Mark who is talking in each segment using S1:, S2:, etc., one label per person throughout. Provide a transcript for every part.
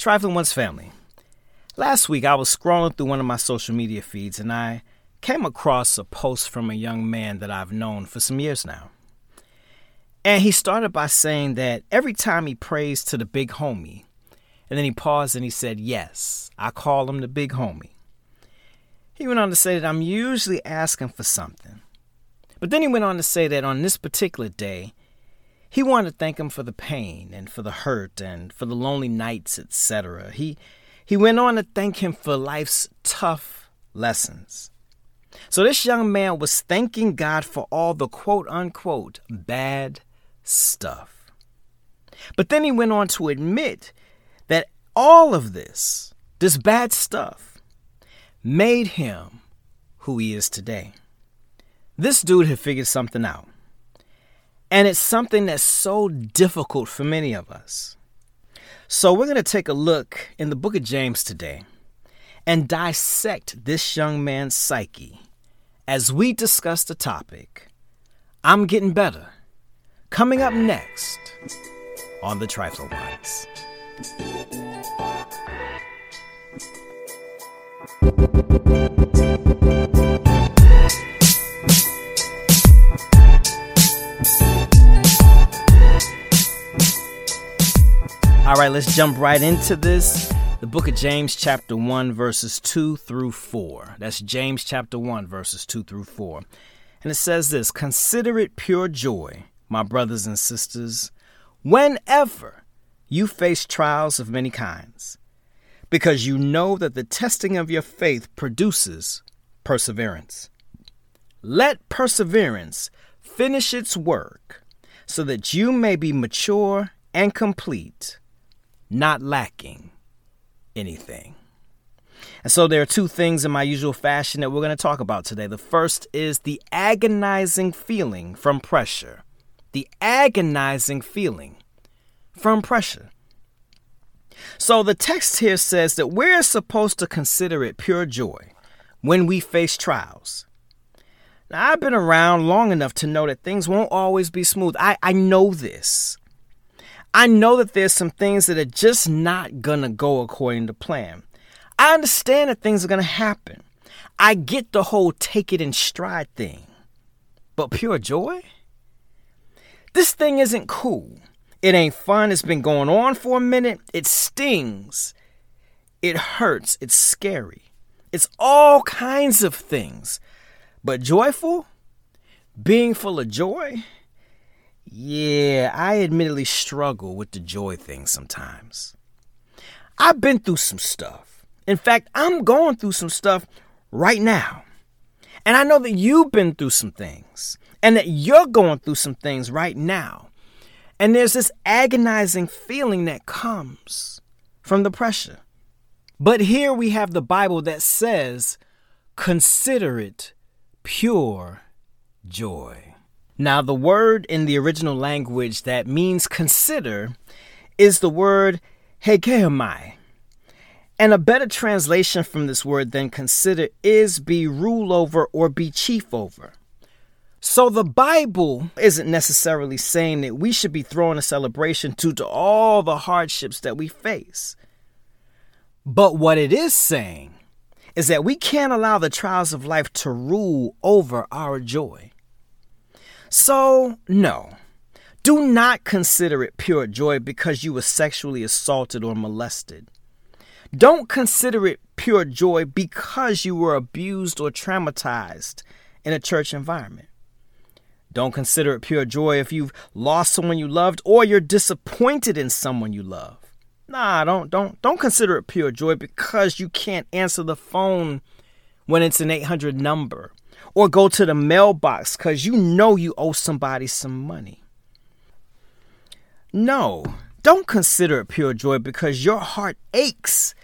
S1: Trifling One's family. Last week, I was scrolling through one of my social media feeds and I came across a post from a young man that I've known for some years now. And he started by saying that every time he prays to the big homie, and then he paused and he said, Yes, I call him the big homie. He went on to say that I'm usually asking for something. But then he went on to say that on this particular day, he wanted to thank him for the pain and for the hurt and for the lonely nights, etc. He he went on to thank him for life's tough lessons. So this young man was thanking God for all the quote unquote bad stuff. But then he went on to admit that all of this, this bad stuff, made him who he is today. This dude had figured something out. And it's something that's so difficult for many of us. So, we're going to take a look in the book of James today and dissect this young man's psyche as we discuss the topic I'm Getting Better. Coming up next on the Trifling Ones. Right, let's jump right into this. The book of James, chapter 1, verses 2 through 4. That's James, chapter 1, verses 2 through 4. And it says this Consider it pure joy, my brothers and sisters, whenever you face trials of many kinds, because you know that the testing of your faith produces perseverance. Let perseverance finish its work, so that you may be mature and complete not lacking anything. And so there are two things in my usual fashion that we're going to talk about today. The first is the agonizing feeling from pressure. The agonizing feeling from pressure. So the text here says that we're supposed to consider it pure joy when we face trials. Now, I've been around long enough to know that things won't always be smooth. I, I know this. I know that there's some things that are just not going to go according to plan. I understand that things are going to happen. I get the whole take it in stride thing. But pure joy? This thing isn't cool. It ain't fun. It's been going on for a minute. It stings. It hurts. It's scary. It's all kinds of things. But joyful? Being full of joy? Yeah, I admittedly struggle with the joy thing sometimes. I've been through some stuff. In fact, I'm going through some stuff right now. And I know that you've been through some things and that you're going through some things right now. And there's this agonizing feeling that comes from the pressure. But here we have the Bible that says, consider it pure joy. Now, the word in the original language that means consider is the word hegeomai. And a better translation from this word than consider is be rule over or be chief over. So the Bible isn't necessarily saying that we should be throwing a celebration due to all the hardships that we face. But what it is saying is that we can't allow the trials of life to rule over our joy. So, no. Do not consider it pure joy because you were sexually assaulted or molested. Don't consider it pure joy because you were abused or traumatized in a church environment. Don't consider it pure joy if you've lost someone you loved or you're disappointed in someone you love. Nah, don't don't don't consider it pure joy because you can't answer the phone when it's an 800 number or go to the mailbox because you know you owe somebody some money. No, don't consider it pure joy because your heart aches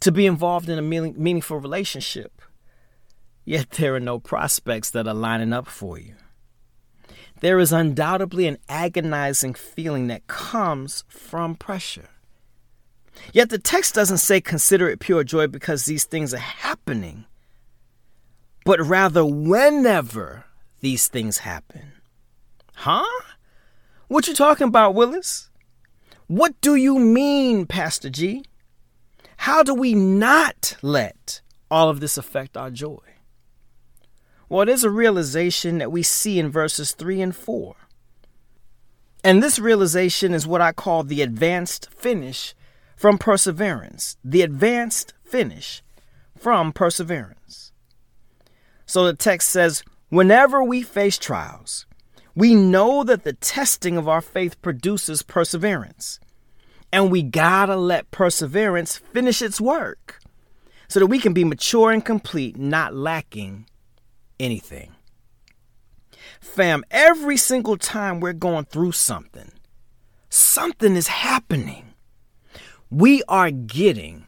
S1: to be involved in a meaningful relationship, yet there are no prospects that are lining up for you. There is undoubtedly an agonizing feeling that comes from pressure. Yet the text doesn't say consider it pure joy because these things are happening but rather whenever these things happen. Huh? What you talking about, Willis? What do you mean, Pastor G? How do we not let all of this affect our joy? Well, is a realization that we see in verses 3 and 4. And this realization is what I call the advanced finish from perseverance. The advanced finish from perseverance. So the text says, Whenever we face trials, we know that the testing of our faith produces perseverance. And we gotta let perseverance finish its work so that we can be mature and complete, not lacking anything. Fam, every single time we're going through something, something is happening. We are getting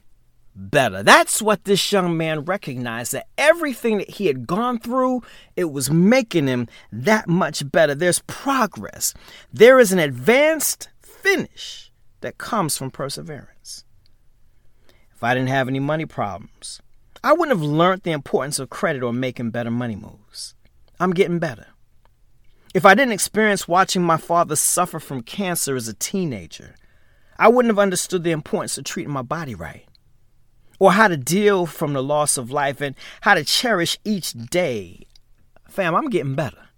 S1: better. That's what this young man recognized that everything that he had gone through, it was making him that much better. There's progress. There is an advanced finish that comes from perseverance. If I didn't have any money problems, I wouldn't have learned the importance of credit or making better money moves. I'm getting better. If I didn't experience watching my father suffer from cancer as a teenager, I wouldn't have understood the importance of treating my body right, or how to deal from the loss of life and how to cherish each day. Fam, I'm getting better.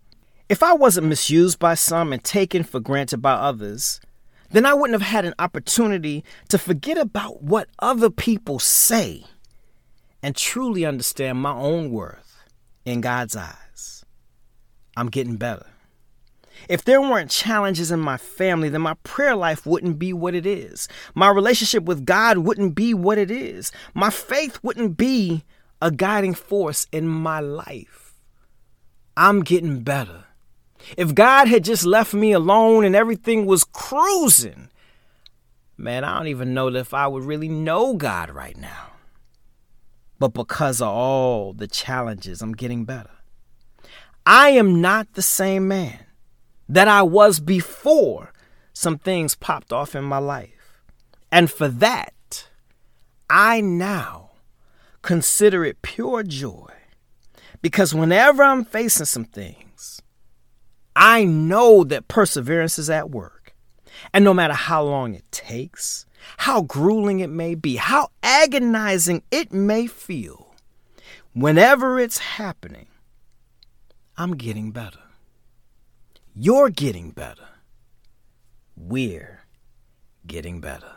S1: If I wasn't misused by some and taken for granted by others, then I wouldn't have had an opportunity to forget about what other people say and truly understand my own worth in God's eyes. I'm getting better. If there weren't challenges in my family, then my prayer life wouldn't be what it is. My relationship with God wouldn't be what it is. My faith wouldn't be a guiding force in my life. I'm getting better. If God had just left me alone and everything was cruising, man, I don't even know if I would really know God right now. But because of all the challenges, I'm getting better. I am not the same man that I was before some things popped off in my life. And for that, I now consider it pure joy. Because whenever I'm facing some things, I know that perseverance is at work. And no matter how long it takes, how grueling it may be, how agonizing it may feel, whenever it's happening, I'm getting better. You're getting better. We're getting better.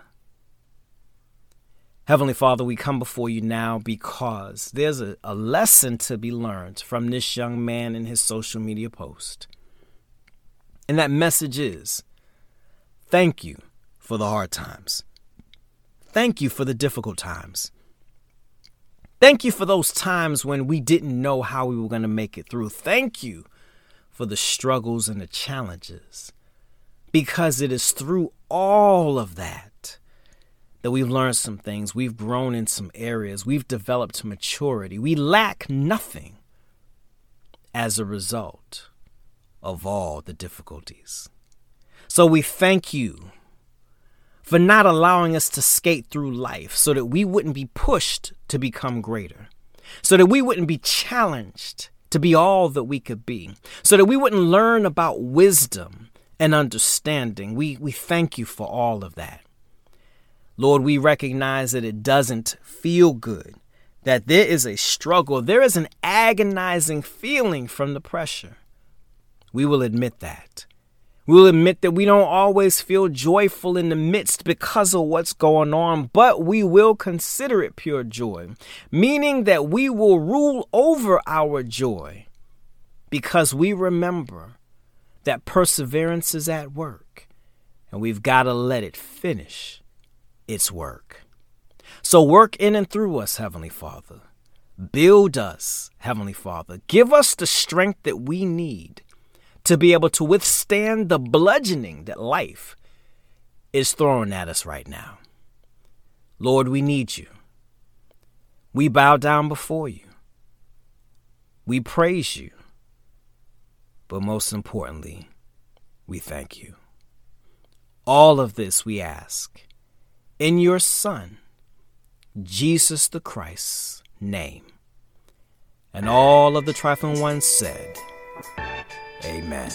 S1: Heavenly Father, we come before you now because there's a, a, lesson to be learned from this young man in his social media post. And that message is thank you for the hard times. Thank you for the difficult times. Thank you for those times when we didn't know how we were going to make it through. Thank you for the struggles and the challenges. Because it is through all of that that we've learned some things, we've grown in some areas, we've developed maturity. We lack nothing as a result of all the difficulties. So we thank you for not allowing us to skate through life so that we wouldn't be pushed to become greater, so that we wouldn't be challenged to be all that we could be, so that we wouldn't learn about wisdom and understanding. We, we thank you for all of that. Lord, we recognize that it doesn't feel good, that there is a struggle, there is an agonizing feeling from the pressure. We will admit that. We'll admit that we don't always feel joyful in the midst because of what's going on, but we will consider it pure joy, meaning that we will rule over our joy because we remember that perseverance is at work and we've got to let it finish its work. So work in and through us, Heavenly Father. Build us, Heavenly Father. Give us the strength that we need to be able to withstand the bludgeoning that life is throwing at us right now. Lord, we need you. We bow down before you. We praise you. But most importantly, we thank you. All of this we ask in your Son, Jesus the Christ's name. And all of the trifling ones said, Amen.